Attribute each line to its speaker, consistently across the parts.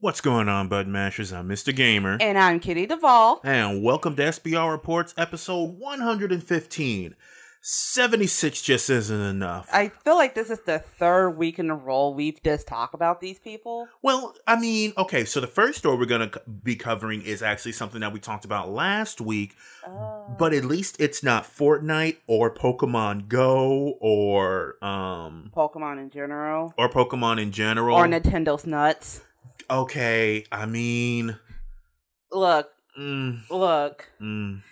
Speaker 1: What's going on, Bud Mashers? I'm Mr. Gamer.
Speaker 2: And I'm Kitty Duvall.
Speaker 1: And welcome to SBR Reports, episode 115. 76 just isn't enough.
Speaker 2: I feel like this is the third week in a row we've just talked about these people.
Speaker 1: Well, I mean, okay, so the first story we're going to be covering is actually something that we talked about last week,
Speaker 2: Uh,
Speaker 1: but at least it's not Fortnite or Pokemon Go or um
Speaker 2: Pokemon in general.
Speaker 1: or Pokemon in general.
Speaker 2: Or Nintendo's nuts.
Speaker 1: Okay, I mean,
Speaker 2: Look,
Speaker 1: mm,
Speaker 2: look.
Speaker 1: mm.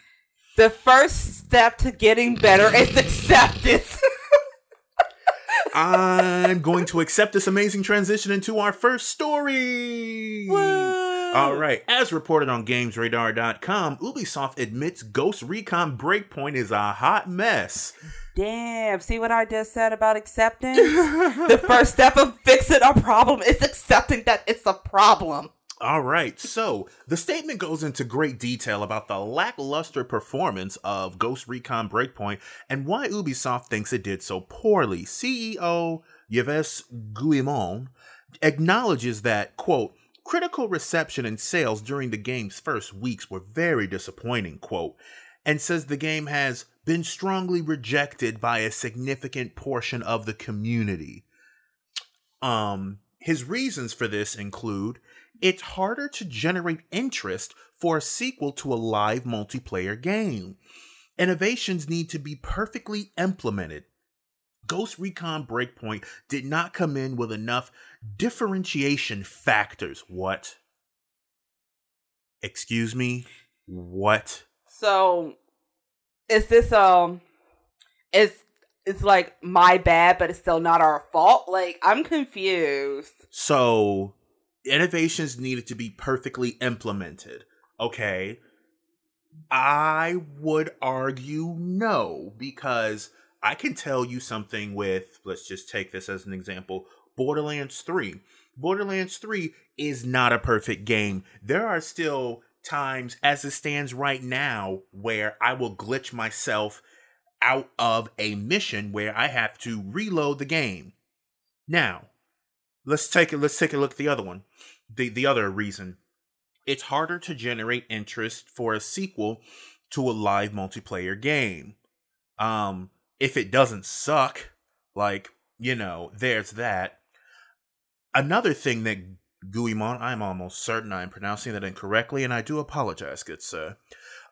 Speaker 2: The first step to getting better is acceptance.
Speaker 1: I'm going to accept this amazing transition into our first story.
Speaker 2: Woo!
Speaker 1: All right. As reported on GamesRadar.com, Ubisoft admits Ghost Recon Breakpoint is a hot mess.
Speaker 2: Damn, see what I just said about acceptance? the first step of fixing a problem is accepting that it's a problem.
Speaker 1: All right. So the statement goes into great detail about the lackluster performance of Ghost Recon Breakpoint and why Ubisoft thinks it did so poorly. CEO Yves Guillemot acknowledges that, quote, critical reception and sales during the game's first weeks were very disappointing, quote, and says the game has been strongly rejected by a significant portion of the community. Um, his reasons for this include it's harder to generate interest for a sequel to a live multiplayer game. Innovations need to be perfectly implemented. Ghost Recon Breakpoint did not come in with enough differentiation factors. What? Excuse me? What?
Speaker 2: So, is this um, is it's like my bad, but it's still not our fault? Like I'm confused.
Speaker 1: So, innovations needed to be perfectly implemented. Okay. I would argue no, because I can tell you something with, let's just take this as an example Borderlands 3. Borderlands 3 is not a perfect game. There are still times, as it stands right now, where I will glitch myself out of a mission where I have to reload the game. Now, let's take it let's take a look at the other one the the other reason it's harder to generate interest for a sequel to a live multiplayer game um if it doesn't suck like you know there's that another thing that Guillemot, I'm almost certain I'm pronouncing that incorrectly, and I do apologize, good sir.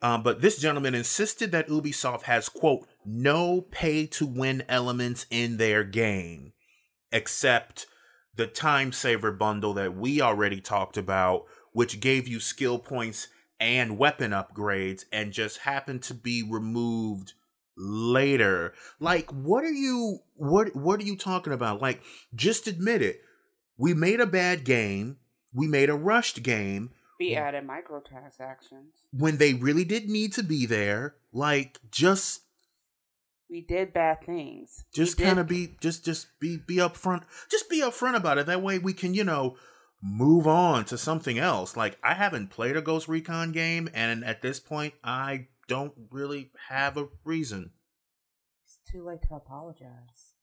Speaker 1: Um, but this gentleman insisted that Ubisoft has, quote, no pay to win elements in their game, except the time saver bundle that we already talked about, which gave you skill points and weapon upgrades and just happened to be removed later. Like what are you what what are you talking about? Like just admit it. We made a bad game. We made a rushed game
Speaker 2: We added microtransactions.
Speaker 1: when they really didn't need to be there. Like just
Speaker 2: We did bad things.
Speaker 1: Just kind of be just just be be upfront just be upfront about it that way we can you know move on to something else like i haven't played a ghost recon game and at this point i don't really have a reason
Speaker 2: It's too late to apologize.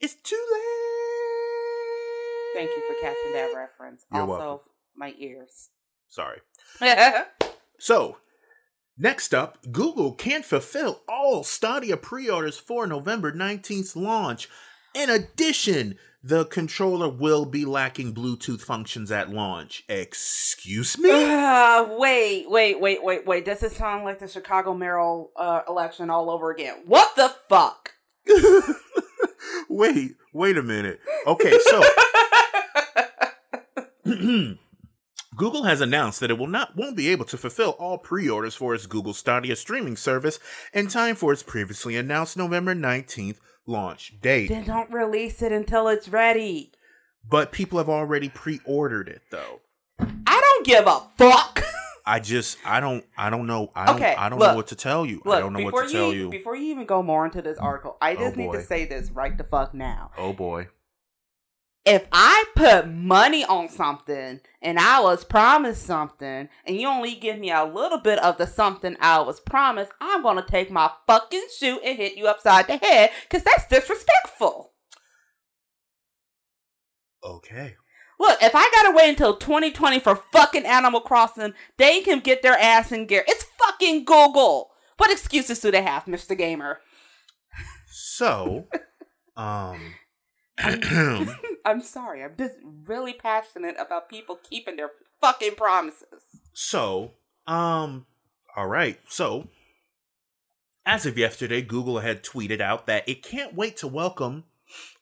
Speaker 1: it's too late
Speaker 2: Thank you for catching that reference.
Speaker 1: You're
Speaker 2: also,
Speaker 1: welcome.
Speaker 2: my ears.
Speaker 1: sorry so next up google can't fulfill all stadia pre-orders for november 19th launch in addition the controller will be lacking bluetooth functions at launch excuse me
Speaker 2: Uh, wait, wait, wait, wait, wait. Does it sound like the Chicago mayoral uh, election all over again? What the fuck?
Speaker 1: wait, wait a minute. Okay, so Google has announced that it will not won't be able to fulfill all pre-orders for its Google Stadia streaming service in time for its previously announced November 19th launch date.
Speaker 2: then don't release it until it's ready.
Speaker 1: But people have already pre-ordered it though.
Speaker 2: I don't give a fuck.
Speaker 1: I just I don't I don't know I don't
Speaker 2: Okay,
Speaker 1: I don't
Speaker 2: look.
Speaker 1: know what to tell you. I don't know what to tell
Speaker 2: you,
Speaker 1: you.
Speaker 2: before you even go more into this article, I
Speaker 1: Oh,
Speaker 2: just need to say this right the fuck now.
Speaker 1: Oh boy.
Speaker 2: If I put money on something and I was promised something and you only give me a little bit of the something I was promised, I'm gonna take my fucking shoe and hit you upside the head because that's disrespectful.
Speaker 1: Okay.
Speaker 2: Look, if I gotta wait until 2020 for fucking Animal Crossing, they can get their ass in gear. It's fucking Google. What excuses do they have, Mr. Gamer?
Speaker 1: So, um,
Speaker 2: I'm sorry. I'm just really passionate about people keeping their fucking promises.
Speaker 1: so, um, all right. So, as of yesterday, Google had tweeted out that it can't wait to welcome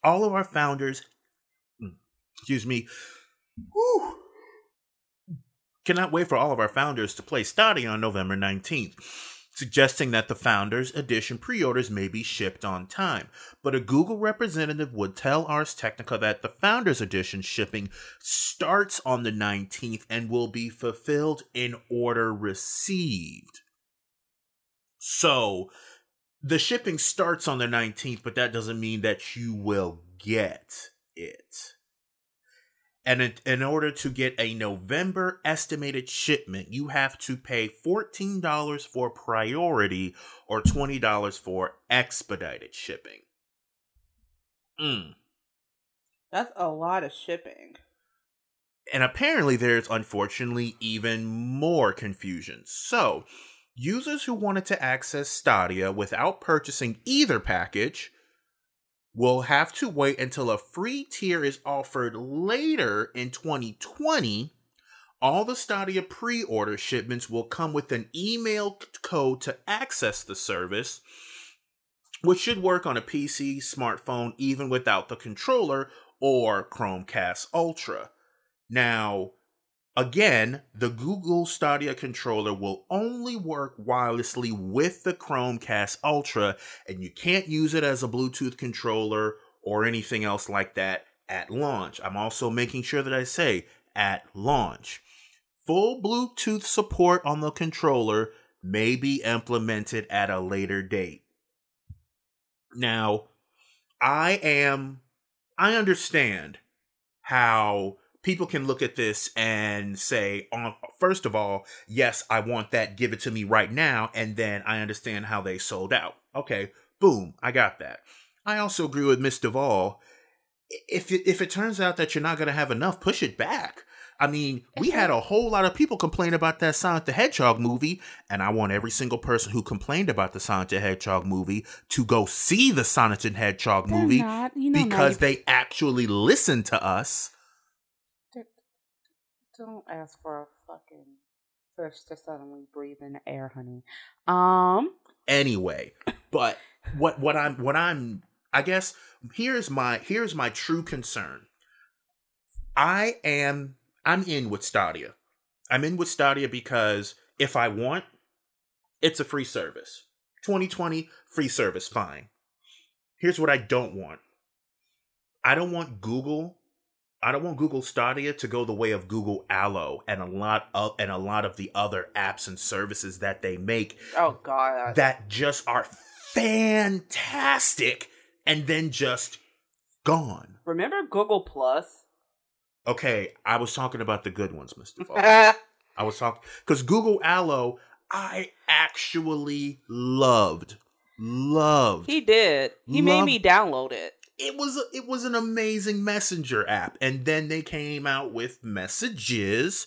Speaker 1: all of our founders. mm, Excuse me. Whew, cannot wait for all of our founders to play Stadia on November 19th, suggesting that the Founders Edition pre orders may be shipped on time. But a Google representative would tell Ars Technica that the Founders Edition shipping starts on the 19th and will be fulfilled in order received. So, the shipping starts on the 19th, but that doesn't mean that you will get it. And in, in order to get a November estimated shipment, you have to pay $14 for priority or $20 for expedited shipping. Mm.
Speaker 2: That's a lot of shipping.
Speaker 1: And apparently, there's unfortunately even more confusion. So, users who wanted to access Stadia without purchasing either package will have to wait until a free tier is offered later in 2020. All the Stadia pre order shipments will come with an email code to access the service, which should work on a PC, smartphone, even without the controller or Chromecast Ultra. Now, again, the Google Stadia controller will only work wirelessly with the Chromecast Ultra, and you can't use it as a Bluetooth controller or anything else like that at launch. I'm also making sure that I say at launch. Full Bluetooth support on the controller may be implemented at a later date. Now, I am, I understand how people can look at this and say, on first of all, yes, I want that, give it to me right now, and then I understand how they sold out. Okay, boom, I got that. I also agree with Miss Duvall. If it, if it turns out that you're not going to have enough, push it back. I mean, we had a whole lot of people complain about that Sonic the Hedgehog movie, and I want every single person who complained about the Sonic the Hedgehog movie to go see the Sonic the Hedgehog
Speaker 2: They're
Speaker 1: movie
Speaker 2: not, you know,
Speaker 1: because
Speaker 2: not-
Speaker 1: they actually listened to us.
Speaker 2: Don't ask for a fucking fish to suddenly breathe in air, honey. Um,
Speaker 1: anyway but what what i'm what i'm i guess here's my here's my true concern. I am i'm in with stadia. I'm in with stadia because if i want it's a free service. 2020 free service fine. Here's what i don't want. I don't want google I don't want Google Stadia to go the way of Google Allo and a lot of and a lot of the other apps and services that they make
Speaker 2: oh god,
Speaker 1: that just are fantastic and then just gone.
Speaker 2: remember Google Plus?
Speaker 1: Okay, I was talking about the good ones, Mr. I was talking because Google Allo, I actually loved, loved.
Speaker 2: he did. He made me download it.
Speaker 1: It was it was an amazing messenger app, and then they came out with messages,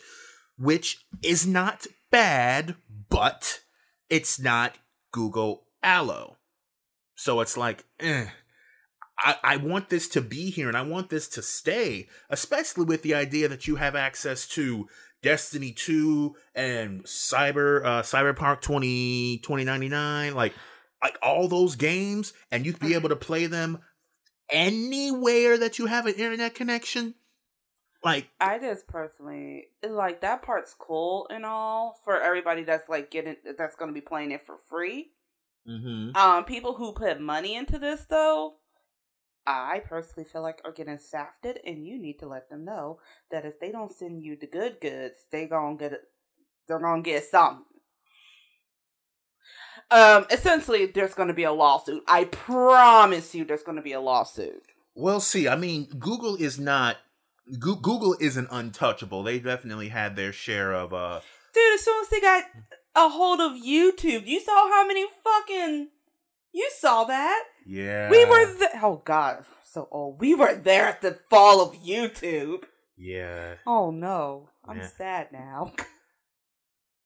Speaker 1: which is not bad, but it's not Google Allo. So it's like, eh. I, I want this to be here and I want this to stay, especially with the idea that you have access to Destiny 2 and Cyber uh Cyberpunk 20 2099 like like all those games and you'd be able to play them anywhere that you have an internet connection. Like
Speaker 2: I just personally like that part's cool and all for everybody that's like getting that's going to be playing it for free.
Speaker 1: mhm.
Speaker 2: Um, people who put money into this though, I personally feel like are getting shafted, and you need to let them know that if they don't send you the good goods, they gonna get it. They're gonna get something. Um, essentially, there's gonna be a lawsuit. I promise you, there's gonna be a lawsuit.
Speaker 1: Well, see, I mean, Google is not Goo- Google isn't untouchable. They definitely had their share of uh
Speaker 2: Dude, as soon as they got a hold of YouTube, you saw how many fucking. You saw that.
Speaker 1: yeah.
Speaker 2: We were there. Oh God, so old. We were there at the fall of YouTube.
Speaker 1: Yeah.
Speaker 2: Oh no, I'm
Speaker 1: Yeah.
Speaker 2: sad now.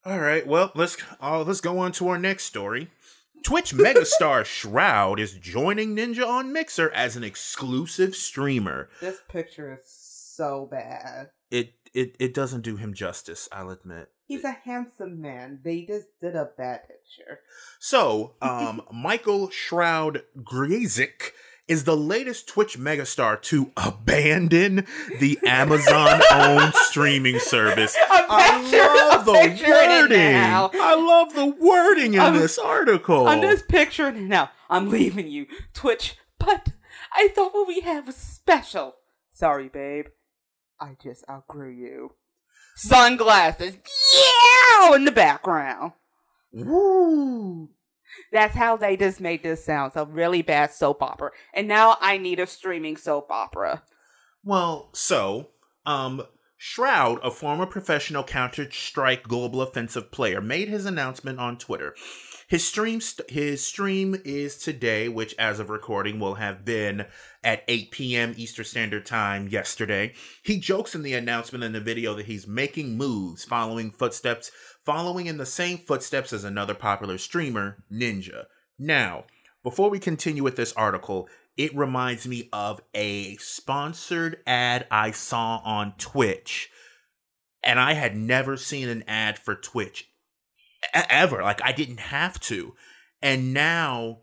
Speaker 1: All right. Well, let's uh, let's go on to our next story. Twitch megastar Shroud is joining Ninja on Mixer as an exclusive streamer.
Speaker 2: this picture is so bad.
Speaker 1: It it it doesn't do him justice, I'll admit.
Speaker 2: He's a handsome man. They just did a bad picture.
Speaker 1: So, um, Michael Shroud Grzesiek is the latest Twitch megastar to abandon the Amazon-owned streaming service. I love the wording. I love the wording in
Speaker 2: I'm-
Speaker 1: this article.
Speaker 2: I'm just picturing it now. I'm leaving you, Twitch, but I thought what we had was special. Sorry, babe. I just outgrew you. Sunglasses, yeah, in the background.
Speaker 1: Woo.
Speaker 2: That's how they just made this sound. A really bad soap opera. And now I need a streaming soap opera.
Speaker 1: Well, so, um, Shroud, a former professional Counter Strike Global Offensive player, made his announcement on Twitter. His stream, st- his stream is today, which, as of recording, will have been at 8 p.m. Eastern Standard Time yesterday. He jokes in the announcement in the video that he's making moves, following footsteps, following in the same footsteps as another popular streamer, Ninja. Now, before we continue with this article, it reminds me of a sponsored ad I saw on Twitch. And I had never seen an ad for Twitch ever. Like, I didn't have to. And now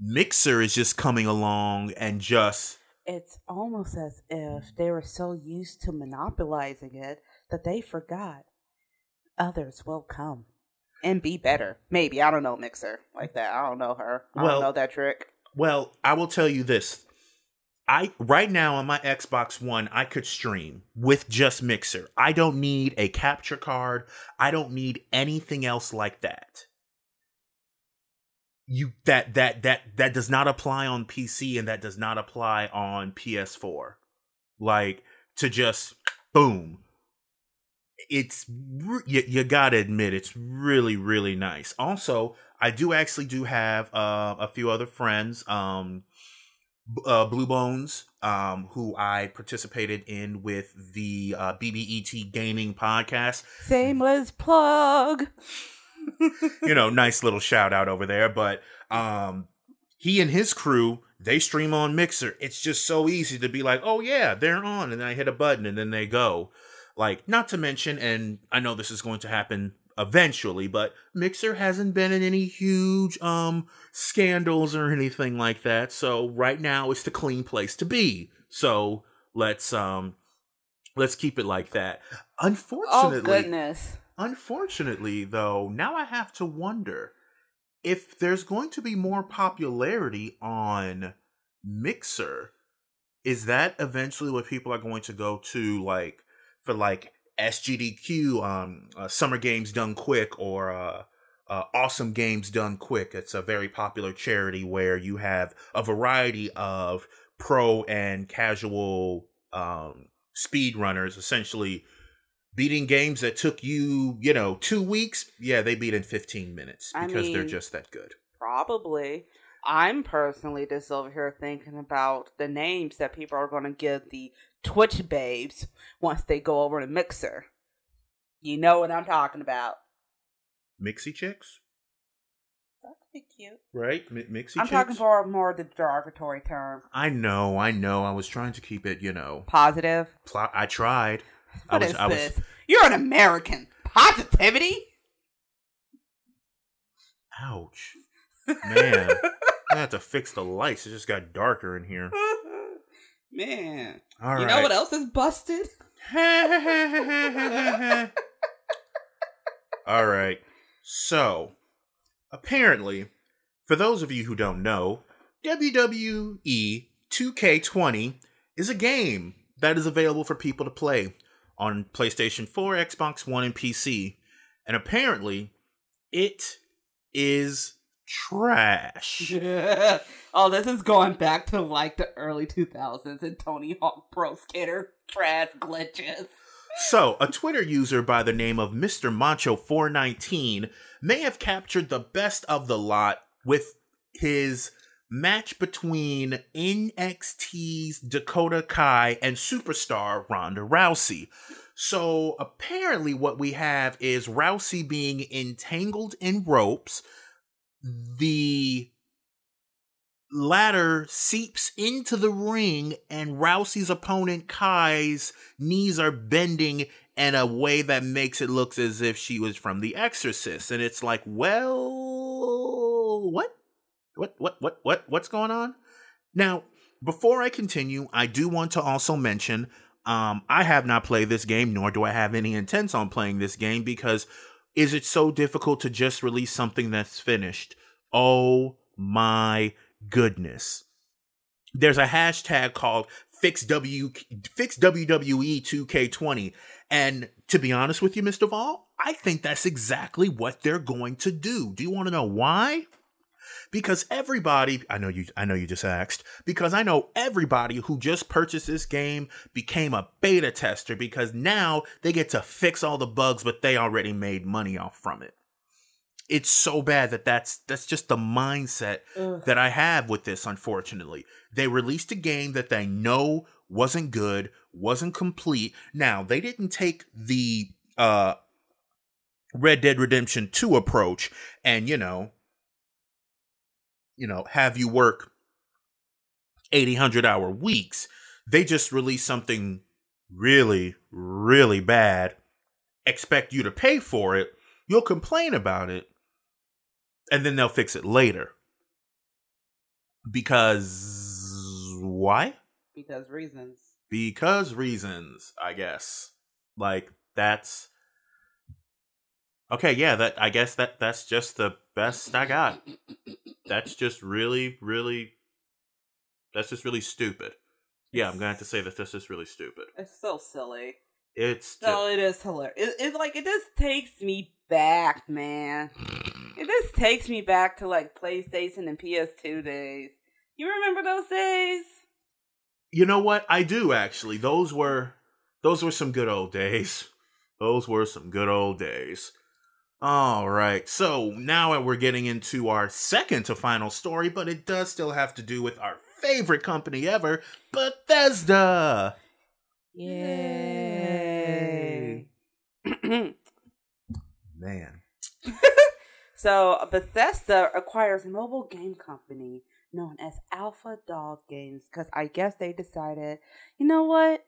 Speaker 1: Mixer is just coming along and just.
Speaker 2: It's almost as if they were so used to monopolizing it that they forgot others will come and be better. Maybe. I don't know Mixer like that. I don't know her. I
Speaker 1: Well-
Speaker 2: don't know that trick.
Speaker 1: Well, I will tell you this. I right now on my Xbox One, I could stream with just Mixer. I don't need a capture card. I don't need anything else like that. You that that that that does not apply on PC and that does not apply on PS4. Like to just boom. It's you, you gotta admit it's really really nice. Also, I do actually do have uh, a few other friends, um, uh, Blue Bones, um, who I participated in with the uh, BBET Gaming podcast.
Speaker 2: Shameless plug.
Speaker 1: You know, nice little shout out over there. But um, he and his crew they stream on Mixer. It's just so easy to be like, oh yeah, they're on, and then I hit a button and then they go. Like, not to mention, and I know this is going to happen eventually, but Mixer hasn't been in any huge um scandals or anything like that. So right now it's the clean place to be. So let's um let's keep it like that.
Speaker 2: Oh
Speaker 1: Unfortunately,
Speaker 2: goodness.
Speaker 1: unfortunately though, now I have to wonder if there's going to be more popularity on Mixer. Is that eventually what people are going to go to like for like SGDQ, um, uh, Summer Games Done Quick, or uh, uh, Awesome Games Done Quick. It's a very popular charity where you have a variety of pro and casual um, speed runners, essentially beating games that took you, you know, two weeks. Yeah, they beat in 15 minutes
Speaker 2: I
Speaker 1: because they're just that good.
Speaker 2: Probably. I'm personally just over here thinking about the names that people are going to give the Twitch babes once they go over to Mixer. You know what I'm talking about.
Speaker 1: Mixie chicks,
Speaker 2: That could be cute.
Speaker 1: right? Mi Mixie
Speaker 2: I'm
Speaker 1: chicks.
Speaker 2: talking for more the derogatory term.
Speaker 1: I know, I know. I was trying to keep it, you know.
Speaker 2: Positive.
Speaker 1: Pl- I tried. I was,
Speaker 2: is
Speaker 1: I was,
Speaker 2: this? You're an American. Positivity?
Speaker 1: Ouch. Man. I had to fix the lights. It just got darker in here.
Speaker 2: Man.
Speaker 1: All right.
Speaker 2: you know what else is busted?
Speaker 1: All right. So, apparently, for those of you who don't know, WWE 2K20 is a game that is available for people to play on PlayStation 4, Xbox One, and PC. And apparently, it is trash.
Speaker 2: oh, this is going back to like the early 2000s and Tony Hawk Pro Skater trash glitches.
Speaker 1: So, a Twitter user by the name of Mr. Macho419 may have captured the best of the lot with his match between NXT's Dakota Kai and superstar Ronda Rousey. So apparently, what we have is Rousey being entangled in ropes. The ladder seeps into the ring, and Rousey's opponent Kai's knees are bending in a way that makes it look as if she was from The Exorcist. And it's like, well, what? What, what, what, what, what's going on? Now, before I continue, I do want to also mention um, I have not played this game, nor do I have any intents on playing this game because is it so difficult to just release something that's finished? Oh my goodness. There's a hashtag called fix W fix WWE 2K20. And to be honest with you, Mr. Vol, I think that's exactly what they're going to do. Do you want to know why? Because everybody I know you I know you just asked because I know everybody who just purchased this game became a beta tester because now they get to fix all the bugs but they already made money off from it. It's so bad that that's that's just the mindset Ugh. that I have with this unfortunately. They released a game that they know wasn't good, wasn't complete. Now, they didn't take the uh Red Dead Redemption 2 approach and, you know, you know, have you work 80, 100 hour weeks. They just release something really, really bad, expect you to pay for it. You'll complain about it, and then they'll fix it later. Because why?
Speaker 2: Because reasons.
Speaker 1: Because reasons, I guess. Like that's Okay, yeah, that I guess that that's just the best I got. That's just really, really that's just really stupid. Yeah, I'm gonna have to say that this is really stupid.
Speaker 2: It's so silly.
Speaker 1: It's
Speaker 2: no, it is hilarious. It, it like it just takes me back, man. It just takes me back to like PlayStation and PS2 days. You remember those days?
Speaker 1: You know what? I do actually. Those were those were some good old days. Those were some good old days. All right, so now we're getting into our second to final story, but it does still have to do with our favorite company ever, Bethesda.
Speaker 2: Yay!
Speaker 1: Man.
Speaker 2: so Bethesda acquires a mobile game company known as Alpha Dog Games because I guess they decided, you know what?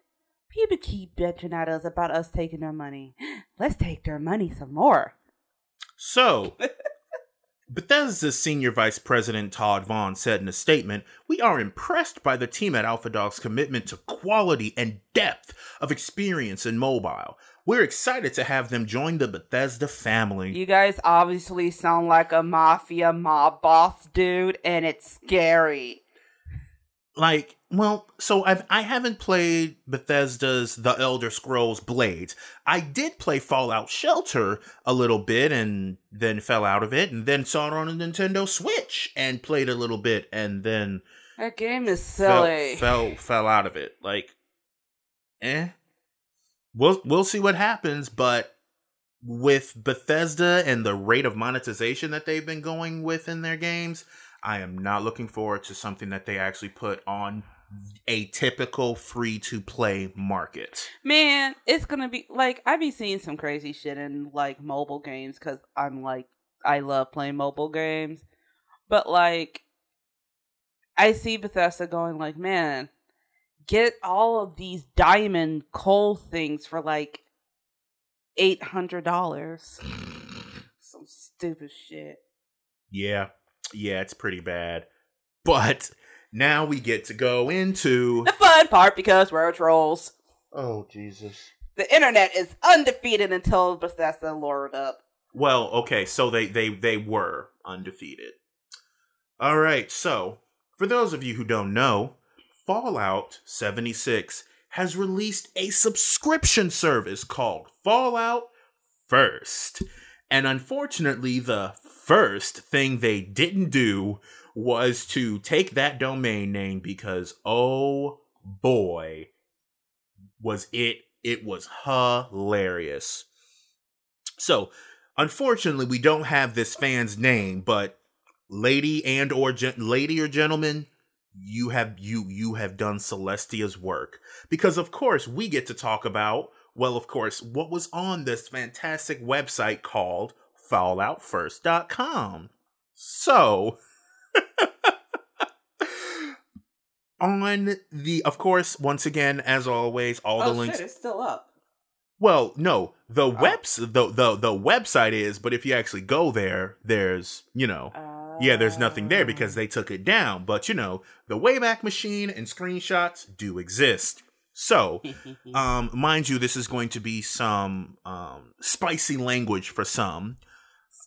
Speaker 2: People keep bitching at us about us taking their money. Let's take their money some more.
Speaker 1: So, Bethesda's senior vice president Todd Vaughn said in a statement, We are impressed by the team at Alpha Dog's commitment to quality and depth of experience in mobile. We're excited to have them join the Bethesda family.
Speaker 2: You guys obviously sound like a mafia mob boss dude, and it's scary
Speaker 1: like well so i've i haven't played bethesda's the elder scrolls blades. I did play fallout shelter a little bit and then fell out of it and then saw it on a nintendo switch and played a little bit and then
Speaker 2: that game is silly
Speaker 1: fell fell, fell out of it. Like eh. We'll we'll see what happens but with bethesda and the rate of monetization that they've been going with in their games I am not looking forward to something that they actually put on a typical free to play market.
Speaker 2: Man, it's gonna be like I be seeing some crazy shit in like mobile games because I'm like I love playing mobile games, but like I see Bethesda going like, man, get all of these diamond coal things for like eight hundred dollars. Some stupid shit.
Speaker 1: Yeah, yeah, it's pretty bad. But now we get to go into
Speaker 2: the fun part because we're trolls.
Speaker 1: Oh Jesus!
Speaker 2: The internet is undefeated until Bethesda lured up.
Speaker 1: Well, okay, so they they they were undefeated. All right, so for those of you who don't know, Fallout 76 has released a subscription service called Fallout First. And unfortunately, the first thing they didn't do was to take that domain name because oh boy was it it was hilarious. So, unfortunately, we don't have this fan's name, but lady and or gen- lady or gentleman, you have you you have done Celestia's work because of course we get to talk about well of course what was on this fantastic website called falloutfirst.com. So on the of course once again as always all
Speaker 2: oh
Speaker 1: the links
Speaker 2: shit, it's still up.
Speaker 1: well no the oh. webs the, the the website is but if you actually go there there's you know yeah there's nothing there because oh. they took it down but you know the wayback machine and screenshots do exist so um mind you this is going to be some um spicy language for some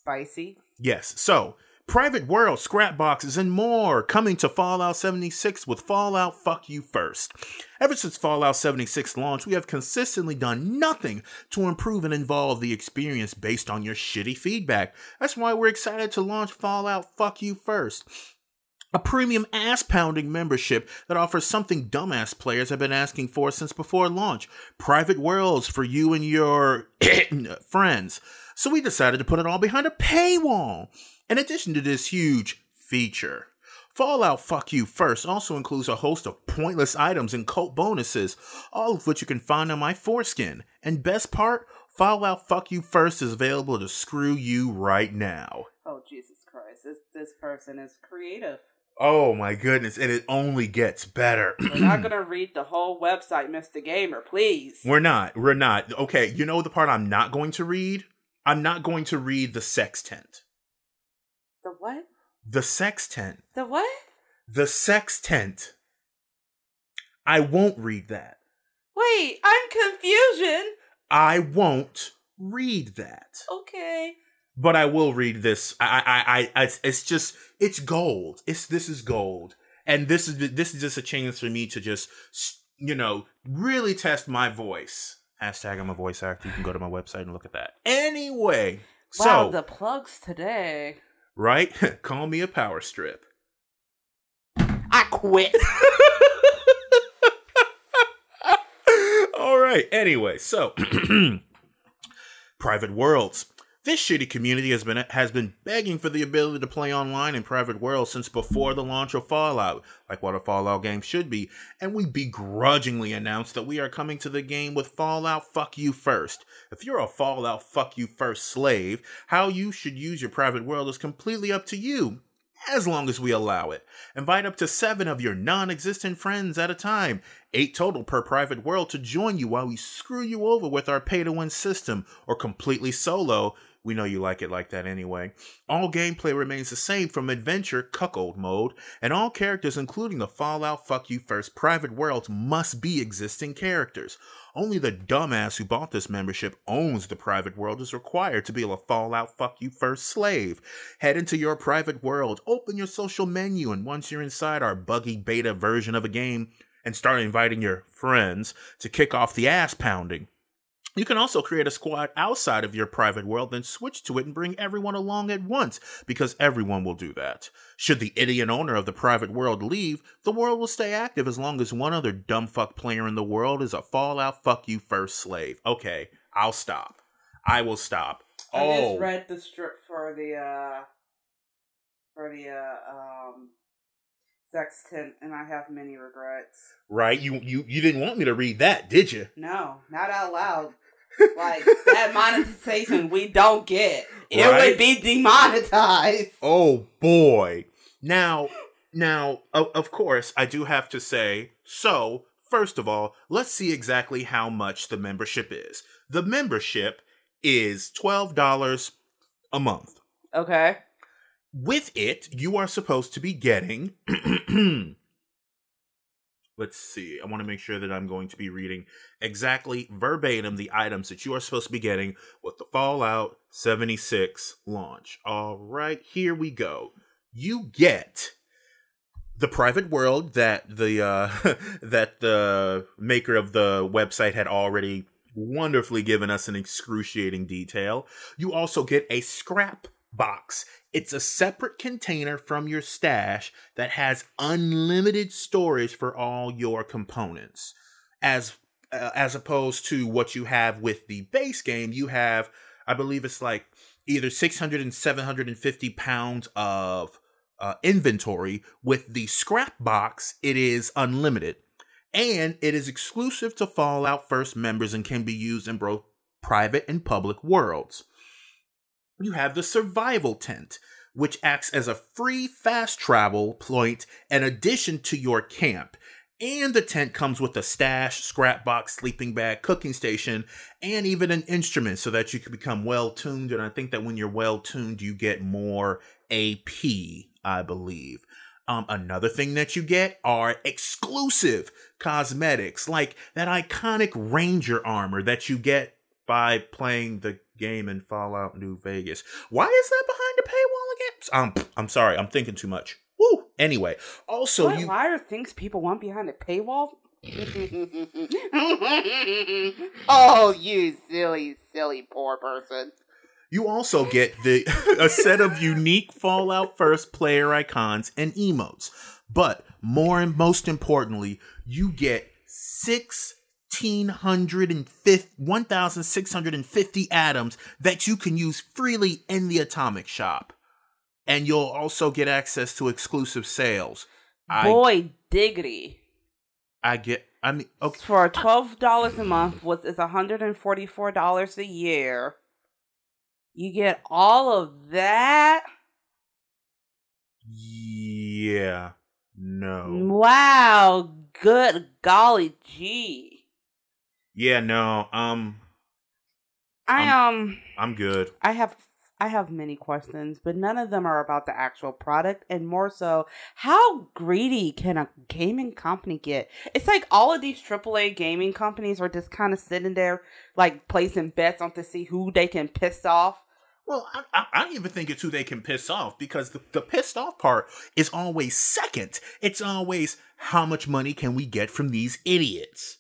Speaker 2: spicy.
Speaker 1: Yes. So, Private World, scrap boxes, and more coming to Fallout 76 with Fallout Fuck You First. Ever since Fallout 76 launched, we have consistently done nothing to improve and involve the experience based on your shitty feedback. That's why we're excited to launch Fallout Fuck You First. A premium ass pounding membership that offers something dumbass players have been asking for since before launch private worlds for you and your friends. So we decided to put it all behind a paywall. In addition to this huge feature, Fallout Fuck You First also includes a host of pointless items and cult bonuses, all of which you can find on my foreskin. And best part, Fallout Fuck You First is available to screw you right now.
Speaker 2: Oh Jesus Christ! This this person is creative.
Speaker 1: Oh my goodness, and it only gets better.
Speaker 2: We're not gonna read the whole website, Mister Gamer. Please.
Speaker 1: We're not. We're not. Okay, you know the part I'm not going to read? I'm not going to read the sextant.
Speaker 2: The what?
Speaker 1: The sextant.
Speaker 2: The what?
Speaker 1: The sextant. I won't read that.
Speaker 2: Wait, I'm confusion.
Speaker 1: I won't read that.
Speaker 2: Okay.
Speaker 1: But I will read this. I, I, I, I it's, it's just, it's gold. It's this is gold, and this is this is just a chance for me to just, you know, really test my voice. Hashtag I'm a voice actor. You can go to my website and look at that. Anyway,
Speaker 2: Wow,
Speaker 1: so
Speaker 2: the plugs today.
Speaker 1: right, call me a power strip.
Speaker 2: I quit.
Speaker 1: All right. Anyway, so private worlds. This shitty community has been has been begging for the ability to play online in private worlds since before the launch of Fallout, like what a Fallout game should be, and we begrudgingly announced that we are coming to the game with Fallout Fuck You First. If you're a Fallout Fuck You First slave, how you should use your private world is completely up to you as long as we allow it. Invite up to seven of your non existent friends at a time, eight total per private world, to join you while we screw you over with our pay to win system, or completely solo. We know you like it like that anyway. All gameplay remains the same from adventure cuckold mode, and all characters, including the Fallout Fuck You First private worlds, must be existing characters. Only the dumbass who bought this membership owns the private world is required to be a Fallout Fuck You First slave. Head into your private world, open your social menu, and once you're inside our buggy beta version of a game, and start inviting your friends to kick off the ass pounding. You can also create a squad outside of your private world, then switch to it and bring everyone along at once, because everyone will do that. Should the idiot owner of the private world leave, the world will stay active as long as one other dumb fuck player in the world is a Fallout Fuck You First slave. Okay, I'll stop. I will stop.
Speaker 2: I
Speaker 1: Oh,
Speaker 2: just read the strip for the uh for the uh um sextant and I have many regrets.
Speaker 1: right. You you you didn't want me to read that, did you?
Speaker 2: No, not out loud. Like that monetization we don't get. It
Speaker 1: Right?
Speaker 2: would be demonetized.
Speaker 1: Oh boy. Now, now, of, of course, I do have to say. So, first of all, let's see exactly how much the membership is. The membership is twelve dollars a month.
Speaker 2: Okay.
Speaker 1: With it, you are supposed to be getting. Let's see. I want to make sure that I'm going to be reading exactly verbatim the items that you are supposed to be getting with the Fallout 76 launch. All right, here we go. You get the private world that the uh that the maker of the website had already wonderfully given us in excruciating detail. You also get a scrap box. It's a separate container from your stash that has unlimited storage for all your components. As uh, as opposed to what you have with the base game, you have I believe it's like either 600 and 750 pounds of uh, inventory. With the scrap box, it is unlimited. And it is exclusive to Fallout First members and can be used in both private and public worlds. You have the survival tent, which acts as a free fast travel point in addition to your camp. And the tent comes with a stash, scrap box, sleeping bag, cooking station, and even an instrument so that you can become well tuned. And I think that when you're well tuned, you get more AP, I believe. Um, another thing that you get are exclusive cosmetics, like that iconic Ranger armor that you get by playing the game in Fallout New Vegas. Why is that behind the paywall again? Um, I'm sorry, I'm thinking too much. Woo. Anyway, also
Speaker 2: what,
Speaker 1: you
Speaker 2: why are things people want behind the paywall? oh, you silly, silly poor person.
Speaker 1: You also get the a set of unique Fallout First player icons and emotes. But more and most importantly, you get 1650 1650 atoms that you can use freely in the atomic shop. And you'll also get access to exclusive sales.
Speaker 2: Boy diggity.
Speaker 1: I get I mean okay.
Speaker 2: For twelve dollars a month, which is hundred and forty four dollars a year. You get all of that.
Speaker 1: Yeah. No.
Speaker 2: Wow. Good golly gee.
Speaker 1: Yeah, no. Um
Speaker 2: I um
Speaker 1: I'm good.
Speaker 2: I have I have many questions, but none of them are about the actual product and more so how greedy can a gaming company get? It's like all of these AAA gaming companies are just kind of sitting there like placing bets on to see who they can piss off.
Speaker 1: Well, I, I, I don't even think it's who they can piss off because the, the pissed off part is always second. It's always how much money can we get from these idiots?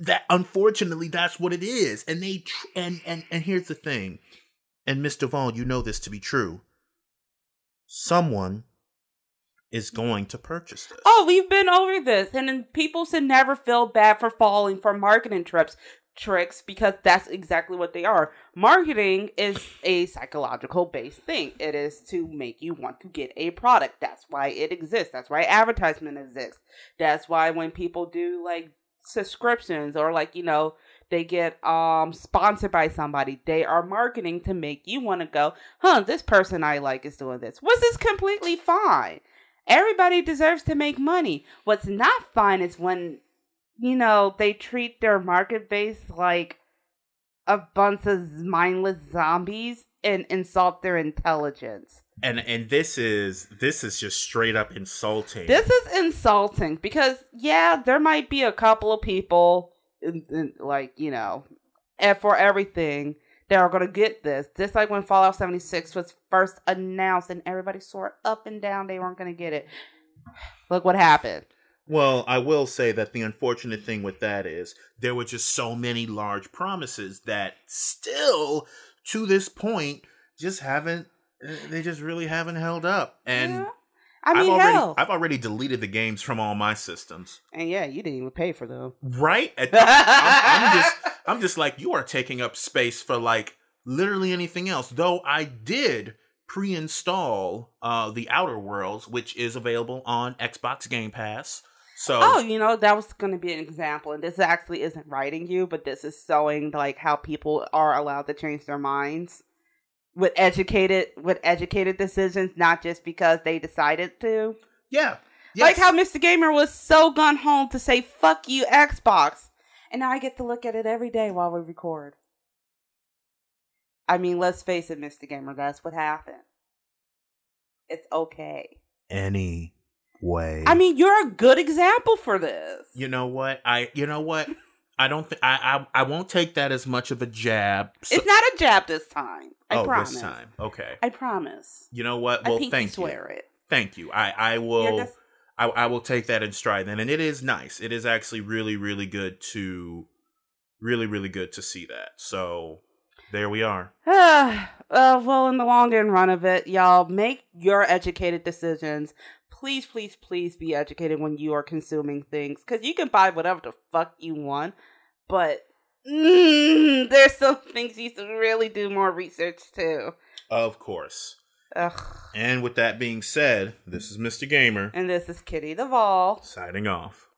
Speaker 1: That unfortunately that's what it is, and they tr- and and and here's the thing, and Mr. Vaughn, you know this to be true. Someone is going to purchase this.
Speaker 2: Oh, we've been over this, and people should never feel bad for falling for marketing trips tricks because that's exactly what they are. Marketing is a psychological based thing. It is to make you want to get a product. That's why it exists. That's why advertisement exists. That's why when people do like subscriptions or like, you know, they get um sponsored by somebody, they are marketing to make you want to go, "Huh, this person I like is doing this." Was this completely fine? Everybody deserves to make money. What's not fine is when you know, they treat their market base like a bunch of mindless zombies and insult their intelligence.
Speaker 1: And and this is this is just straight up insulting.
Speaker 2: This is insulting because yeah, there might be a couple of people in, in, like, you know, and for everything that are going to get this. Just like when Fallout 76 was first announced and everybody swore up and down they weren't going to get it. Look what happened.
Speaker 1: Well, I will say that the unfortunate thing with that is there were just so many large promises that still to this point just haven't eh, they just really haven't held up. And
Speaker 2: Yeah. I mean,
Speaker 1: have already
Speaker 2: hell.
Speaker 1: I've already deleted the games from all my systems.
Speaker 2: and yeah, you didn't even pay for them.
Speaker 1: Right? At- I'm, I'm just I'm just like you are taking up space for like literally anything else. Though I did pre-install uh the Outer Worlds, which is available on Xbox Game Pass. So
Speaker 2: Oh, you know, that was going to be an example. And this actually isn't writing you, but this is showing like how people are allowed to change their minds with educated with educated decisions, not just because they decided to.
Speaker 1: yeah.
Speaker 2: Like how Mr. Gamer was so gun home to say "fuck you, Xbox," and now I get to look at it every day while we record. I mean, let's face it, Mr. Gamer, that's what happened. It's okay.
Speaker 1: any way.
Speaker 2: I mean, you're a good example for this.
Speaker 1: you know what? I you know what? I don't think I, I I won't take that as much of a jab. So-
Speaker 2: It's not a jab this time. I
Speaker 1: oh,
Speaker 2: promise.
Speaker 1: this time. Okay.
Speaker 2: I promise.
Speaker 1: You know what? Well,
Speaker 2: pinky
Speaker 1: thank you.
Speaker 2: swear it.
Speaker 1: Thank you. I I will I I will take that in stride then. And it is nice. It is actually really really good to really really good to see that. So there we are.
Speaker 2: uh, well, in the long and run of it, y'all make your educated decisions. Please, please, please be educated when you are consuming things because you can buy whatever the fuck you want, but mm, there's some things you should really do more research too.
Speaker 1: Of course.
Speaker 2: Ugh.
Speaker 1: And with that being said, this is Mr. Gamer
Speaker 2: And this is Kitty Duvall.
Speaker 1: signing off.